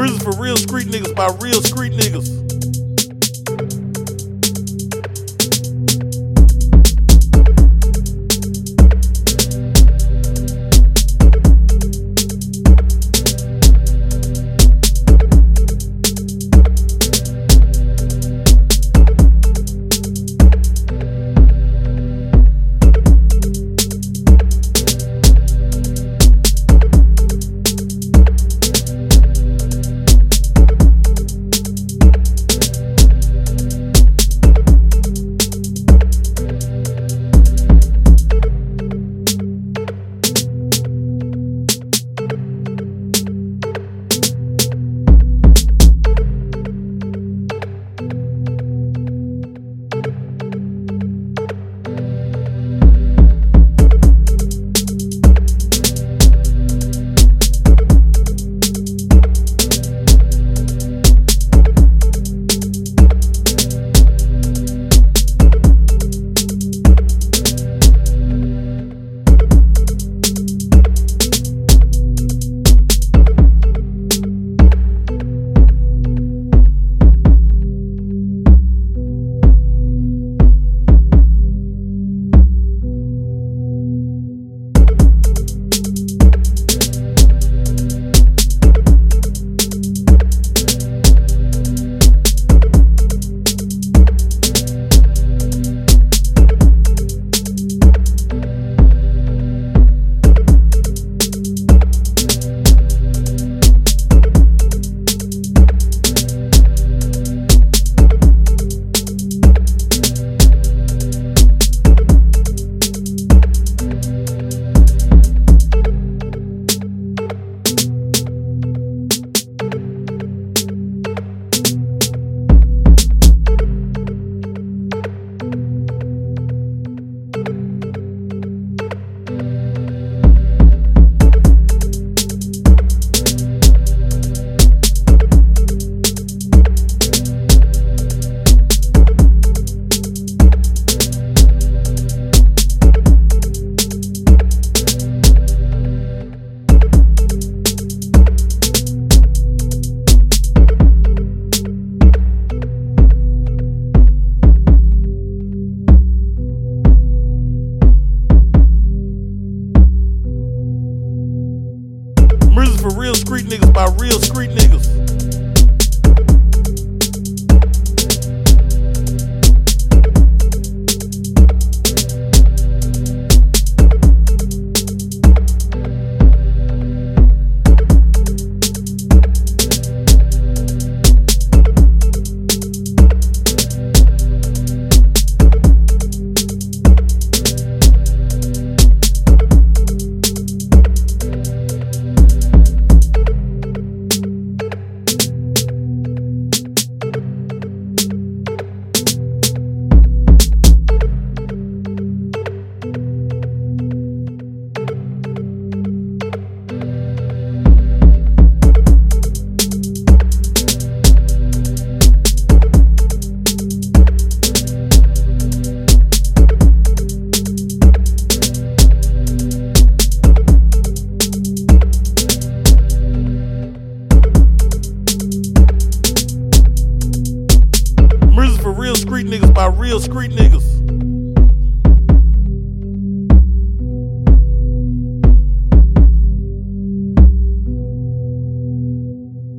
Music for real street niggas by real street niggas. Street niggas by real street niggas. By real street niggas.